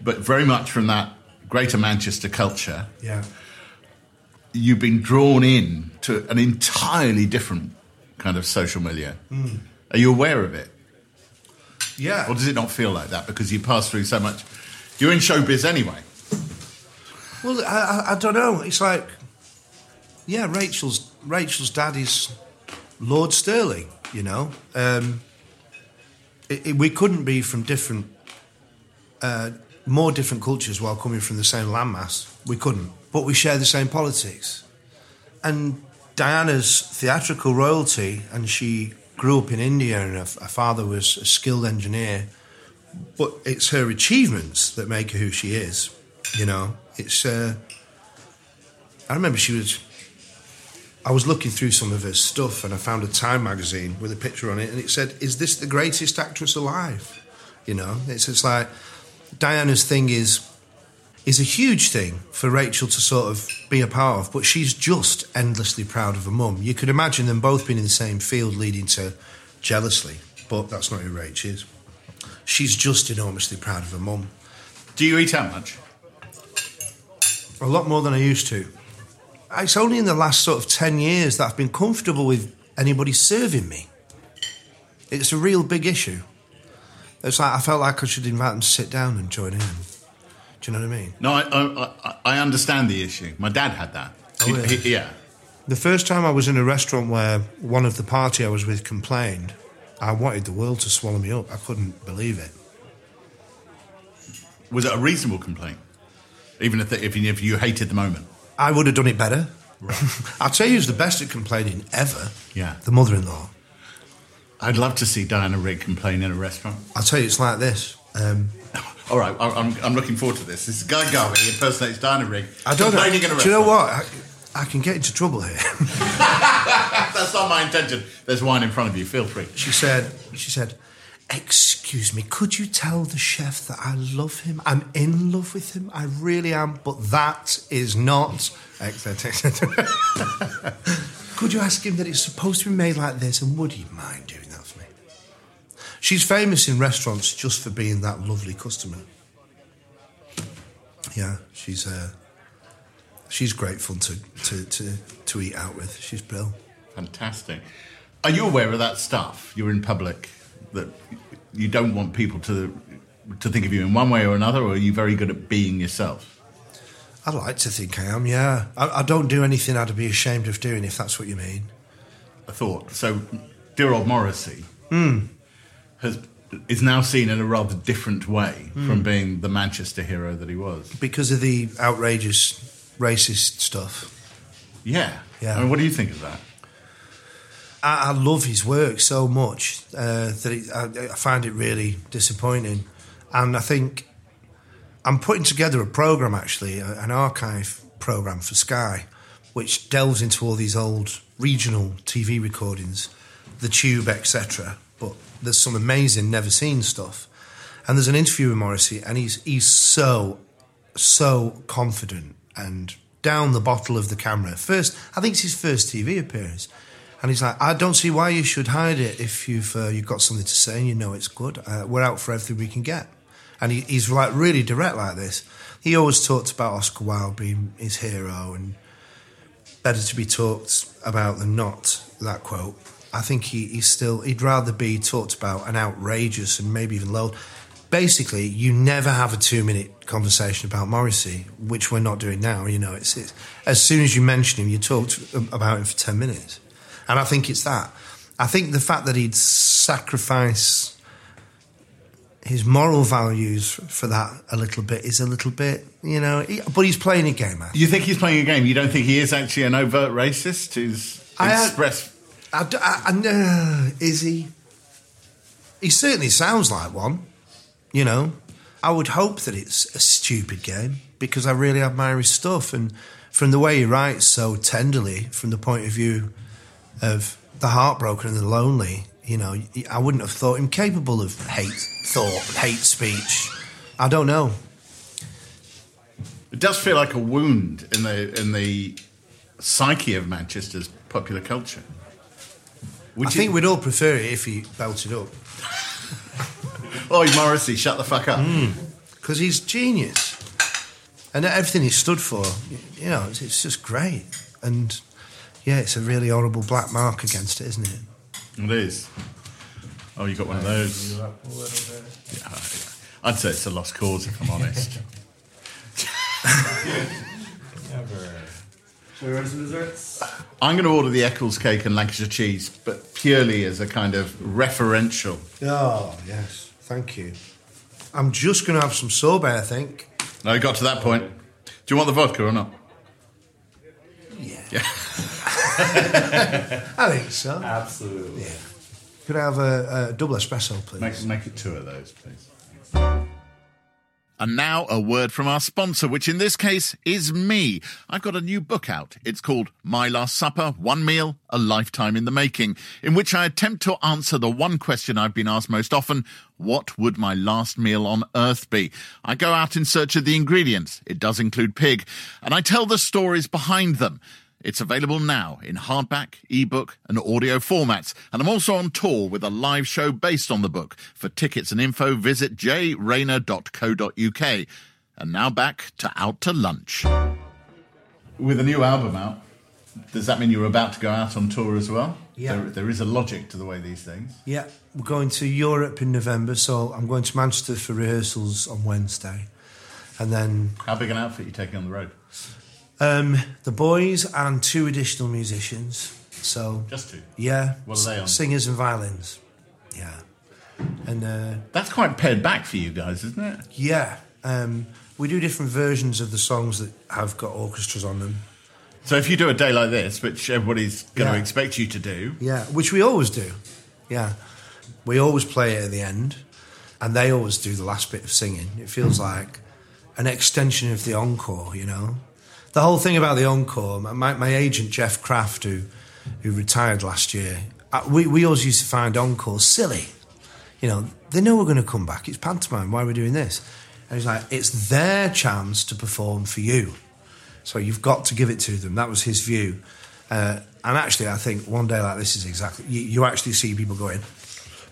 but very much from that Greater Manchester culture. Yeah. You've been drawn in to an entirely different kind of social milieu. Are you aware of it? Yeah. Or does it not feel like that because you pass through so much? You're in showbiz anyway. Well, I, I, I don't know. It's like, yeah, Rachael's Rachael's dad is Lord Stirling. You know, um, it, it, we couldn't be from different, uh, more different cultures while coming from the same landmass. We couldn't, but we share the same politics. And Diana's theatrical royalty, and she grew up in India, and her, her father was a skilled engineer. But it's her achievements that make her who she is. You know, it's. Uh, I remember she was. I was looking through some of her stuff and I found a Time magazine with a picture on it, and it said, "Is this the greatest actress alive?" You know, it's it's like Diana's thing is is a huge thing for Rachael to sort of be a part of, but she's just endlessly proud of her mum. You could imagine them both being in the same field, leading to jealousy, but that's not who Rach is. She's just enormously proud of her mum. Do you eat out much? A lot more than I used to. It's only in the last sort of 10 years that I've been comfortable with anybody serving me. It's a real big issue. It's like I felt like I should invite them to sit down and join in. Do you know what I mean? No, I, I, I- I understand the issue. My dad had that. Oh, He- yeah. he- yeah. The first time I was in a restaurant where one of the party I was with complained, I wanted the world to swallow me up. I couldn't believe it. Was it a reasonable complaint? Even if, the, if, you, if you hated the moment? I would have done it better. I'll tell you who's the best at complaining ever. Yeah. The mother-in-law. I'd love to see Diana Rigg complain in a restaurant. I'll tell you, it's like this. Um, All right, I- I'm, I'm looking forward to this. This is Guy Garvey impersonates Diana Rigg I don't know. complaining in a Do you know what? I, I can get into trouble here. That's not my intention. There's wine in front of you. Feel free. She said, she said, excuse me, could you tell the chef that I love him? I'm in love with him. I really am. But that is not... etc., etc. could you ask him that it's supposed to be made like this? And would he mind doing that? She's famous in restaurants just for being that lovely customer. Yeah, she's... Uh, She's great fun to, to, to, to eat out with. She's Bill. Fantastic. Are you aware of that stuff? You're in public that you don't want people to to think of you in one way or another, or are you very good at being yourself? I like to think I am, yeah. I, I don't do anything I'd be ashamed of doing, if that's what you mean. I thought so. Dear old Morrissey Hmm. Has is now seen in a rather different way Hmm. from being the Manchester hero that he was. Because of the outrageous racist stuff. Yeah, Yeah. I mean, what do you think of that? I, I love his work so much uh, that it, I, I find it really disappointing. And I think I'm putting together a program, actually, an archive program for Sky, which delves into all these old regional TV recordings, the Tube, etc. But there's some amazing, never seen stuff. And there's an interview with Morrissey, and he's he's so so confident and down the bottle of the camera. First, I think it's his first TV appearance, and he's like, "I don't see why you should hide it if you've uh, you've got something to say and you know it's good. Uh, we're out for everything we can get." And he, he's like really direct like this. He always talked about Oscar Wilde being his hero and better to be talked about than not. That quote. I think he, he's still he'd rather be talked about and outrageous and maybe even low. Basically, you never have a two minute conversation about Morrissey, which we're not doing now. You know, it's, it's as soon as you mention him, you talked about him for ten minutes, and I think it's that. I think the fact that he'd sacrifice his moral values for that a little bit is a little bit, you know. He, but he's playing a game. I You think he's playing a game? You don't think he is actually an overt racist who's I- expressed? I, I- I know. Is he? He certainly sounds like one. You know, I would hope that it's a stupid game because I really admire his stuff and from the way he writes so tenderly, from the point of view of the heartbroken and the lonely. You know, I wouldn't have thought him capable of hate thought, hate speech. I don't know. It does feel like a wound in the in the psyche of Manchester's popular culture. Would I you- think we'd all prefer it if he belted up Oh, Morrissey, shut the fuck up. Hmm. because he's genius and everything he stood for. You know, it's, it's just great. And yeah, it's a really horrible black mark against it, isn't it? It is. Oh, you got one of those. Yeah, I'd say it's a lost cause, if I'm honest. Should we order some desserts? I'm going to order the Eccles cake and Lancashire cheese, but purely as a kind of referential. Oh yes, thank you. I'm just going to have some sorbet. I think. No, you got to that point. Do you want the vodka or not? Yeah. I think so. Absolutely. Yeah. Could I have a, a double espresso, please? Make, make it two of those, please. And now a word from our sponsor, which in this case is me. I've got a new book out. It's called My Last Supper One Meal, A Lifetime in the Making, in which I attempt to answer the one question I've been asked most often What would my last meal on earth be? I go out in search of the ingredients. It does include pig. And I tell the stories behind them. It's available now in hardback, ebook, and audio formats. And I'm also on tour with a live show based on the book. For tickets and info, visit jrayner.co.uk. And now back to Out to Lunch. With a new album out, does that mean you're about to go out on tour as well? Yeah. There, there is a logic to the way these things. Yeah, we're going to Europe in November, so I'm going to Manchester for rehearsals on Wednesday, and then How big an outfit are you taking on the road? Um, the boys and two additional musicians. So Just two. yeah, What are they on? Singers and violins. Yeah, and uh, That's quite pared back for you guys, isn't it? yeah, um, we do different versions of the songs that have got orchestras on them. So if you do a day like this, which everybody's going to expect you to do, Yeah, which we always do. Yeah, we always play it at the end, and they always do the last bit of singing. It feels like an extension of the encore. You know, the whole thing about the encore. My, my agent Jeff Kraft, who who retired last year, uh, we we always used to find encores silly. You know, they know we're going to come back. It's pantomime. Why are we doing this? And he's like, it's their chance to perform for you. So you've got to give it to them. That was his view. Uh, and actually, I think one day like this is exactly, you, you actually see people going,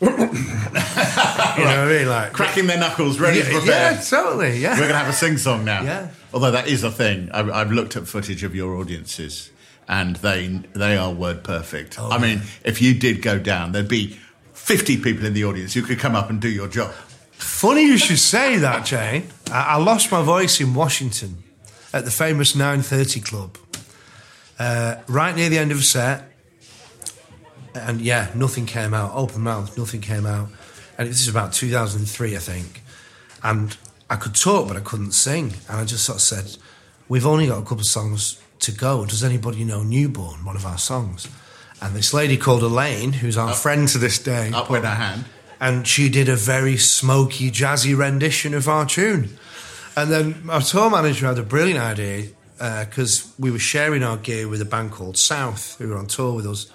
you know what I mean? Like, cracking their knuckles, ready yeah, to prepare. yeah, totally, yeah. We're going to have a sing song now. Yeah. Although that is a thing. I've, I've looked at footage of your audiences, and they they are word perfect. Oh, I mean, if you did go down, there'd be fifty people in the audience who could come up and do your job. Funny you should say that, Jane. I, I lost my voice in Washington at the famous 930 Club, uh, right near the end of a set. And yeah, nothing came out. Open mouth, nothing came out. And this is about 2003, I think. And I could talk, but I couldn't sing. And I just sort of said, We've only got a couple of songs to go. Does anybody know Newborn, one of our songs? And this lady called Elaine, who's our oh. friend to this day, Up with her hand. and she did a very smoky, jazzy rendition of our tune. And then our tour manager had a brilliant idea uh, because we were sharing our gear with a band called South, who were on tour with us.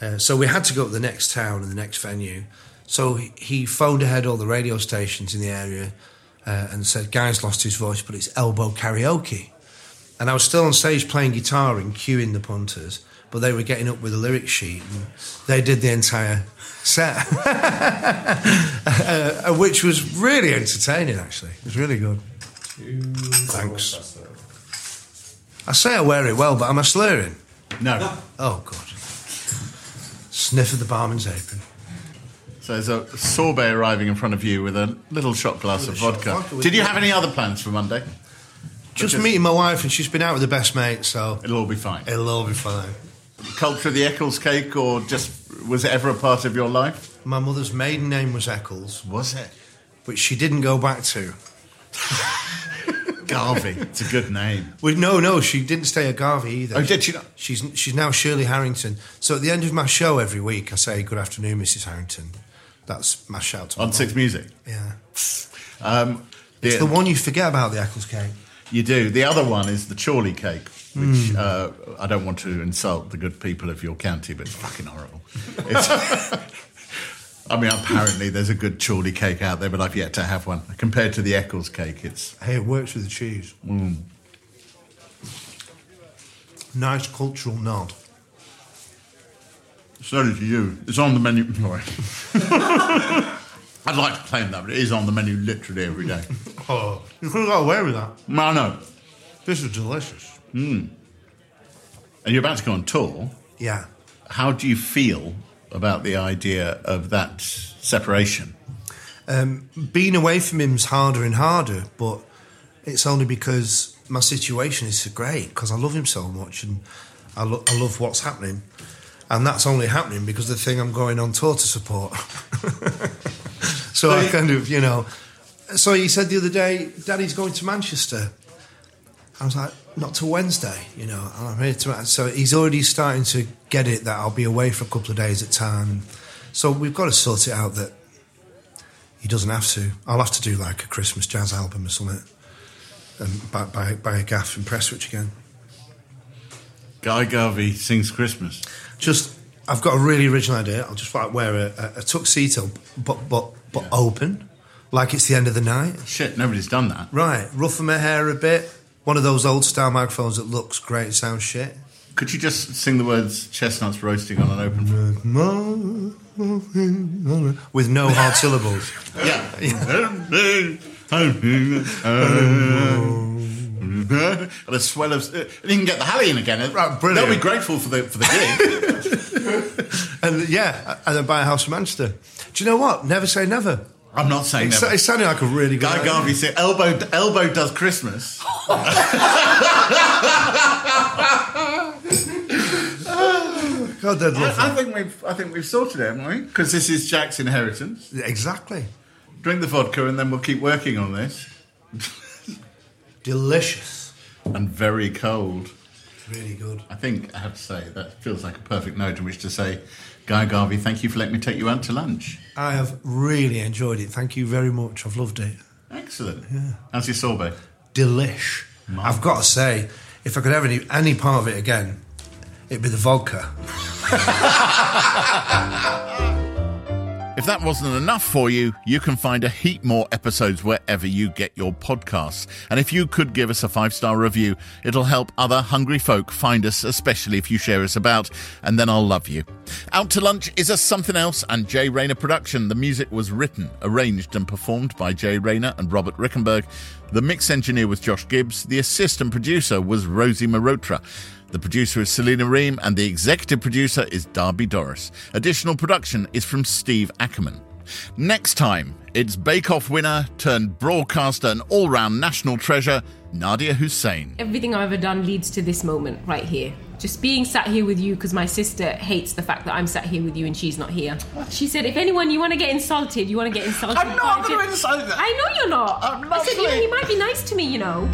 Uh, so we had to go to the next town and the next venue. So he- phoned ahead all the radio stations in the area uh, and said, "Guy's lost his voice, but it's elbow karaoke." And I was still on stage playing guitar and cueing the punters, but they were getting up with a lyric sheet and they did the entire set, uh, which was really entertaining. Actually, it was really good. Thanks. I say I wear it well, but am I slurring? No. Oh God! Sniff of the barman's apron. So there's a sorbet arriving in front of you with a little shot glass of shot vodka. vodka Did you have any other plans for Monday? Just Just- meeting my wife, and she's been out with the best mate, so It'll all be fine. it'll all be fine. Culture of the Eccles cake, or just was it ever a part of your life? My mother's maiden name was Eccles, Was it? which she didn't go back to. Garvey. it's a good name. Well, no, no, she didn't stay at Garvey either. Oh, did she not? She's she's now Shirley Harrington. So at the end of my show every week, I say, "Good afternoon, Mrs. Harrington." That's my shout to On. Six Music. Yeah. Um, It's the one you forget about the Eccles cake. You do. The other one is the Chorley cake, which uh, I don't want to insult the good people of your county, but it's fucking horrible. It's, I mean, apparently there's a good Chorley cake out there, but I've yet to have one. Compared to the Eccles cake, it's Hey, it works with the cheese. Mm. Nice cultural nod. sorry to you. It's on the menu. Sorry. I'd like to claim that, but it is on the menu literally every day. Oh, you could have got away with that. No, no. This is delicious. Mm. And you're about to go on tour. Yeah. How do you feel about the idea of that separation? Um, being away from him's harder and harder, but it's only because my situation is so great because I love him so much and I, lo- I love what's happening. And that's only happening because the thing I'm going on tour to support. so I kind of, you know. So he said the other day, Daddy's going to Manchester. I was like, not till Wednesday, you know. and I'm here to. So he's already starting to get it that I'll be away for a couple of days at time. So we've got to sort it out that he doesn't have to. I'll have to do like a Christmas jazz album or something. Um, and buy, buy, buy a gaff and press Prestwich again. Guy Garvey sings Christmas. Just, I've got a really original idea. I'll just like wear a, a, a tuxedo, but but but open, like it's the end of the night. Shit, nobody's done that. Right, ruffle my hair a bit. One of those old style microphones that looks great and sounds shit. Could you just sing the words "chestnuts roasting on an open"? Fire? With no hard syllables. Yeah. and a swell of, and you can get the Hallé in again. Right, brilliant. They'll be grateful for the for the gig. And yeah, and then buy a house in Manchester. Do you know what? Never say never. I'm not saying It's, never. it's sounding like a really good Guy. Garvey said, "Elbow, elbow does Christmas." God, they'd love I, I think we've, I think we've sorted it, haven't we? Because this is Jack's inheritance. Exactly. Drink the vodka, and then we'll keep working on this. Delicious. And very cold. Really good. I think I have to say that feels like a perfect note in which to say, Guy Garvey, thank you for letting me take you out to lunch. I have really enjoyed it. Thank you very much. I've loved it. Excellent. How's your sorbet? Delish. I've got to say, if I could have any, any part of it again, it'd be the vodka. If that wasn't enough for you, you can find a heap more episodes wherever you get your podcasts. And if you could give us a five star review, it'll help other hungry folk find us, especially if you share us about, and then I'll love you. Out to Lunch is a something else and Jay Rayner production. The music was written, arranged, and performed by Jay Rayner and Robert Rickenberg. The mix engineer was Josh Gibbs. The assistant producer was Rosie Marotra. The producer is Selena Ream, and the executive producer is Darby Doris. Additional production is from Steve Ackerman. Next time, it's Bake Off winner turned broadcaster and all round national treasure, Nadiya Hussain. Everything I've ever done leads to this moment right here. Just being sat here with you because my sister hates the fact that I'm sat here with you and she's not here. She said, if anyone you want to get insulted, you want to get insulted. I'm not by gonna insult that. I know you're not. I'm I said, you know, lovely. he might be nice to me, you know.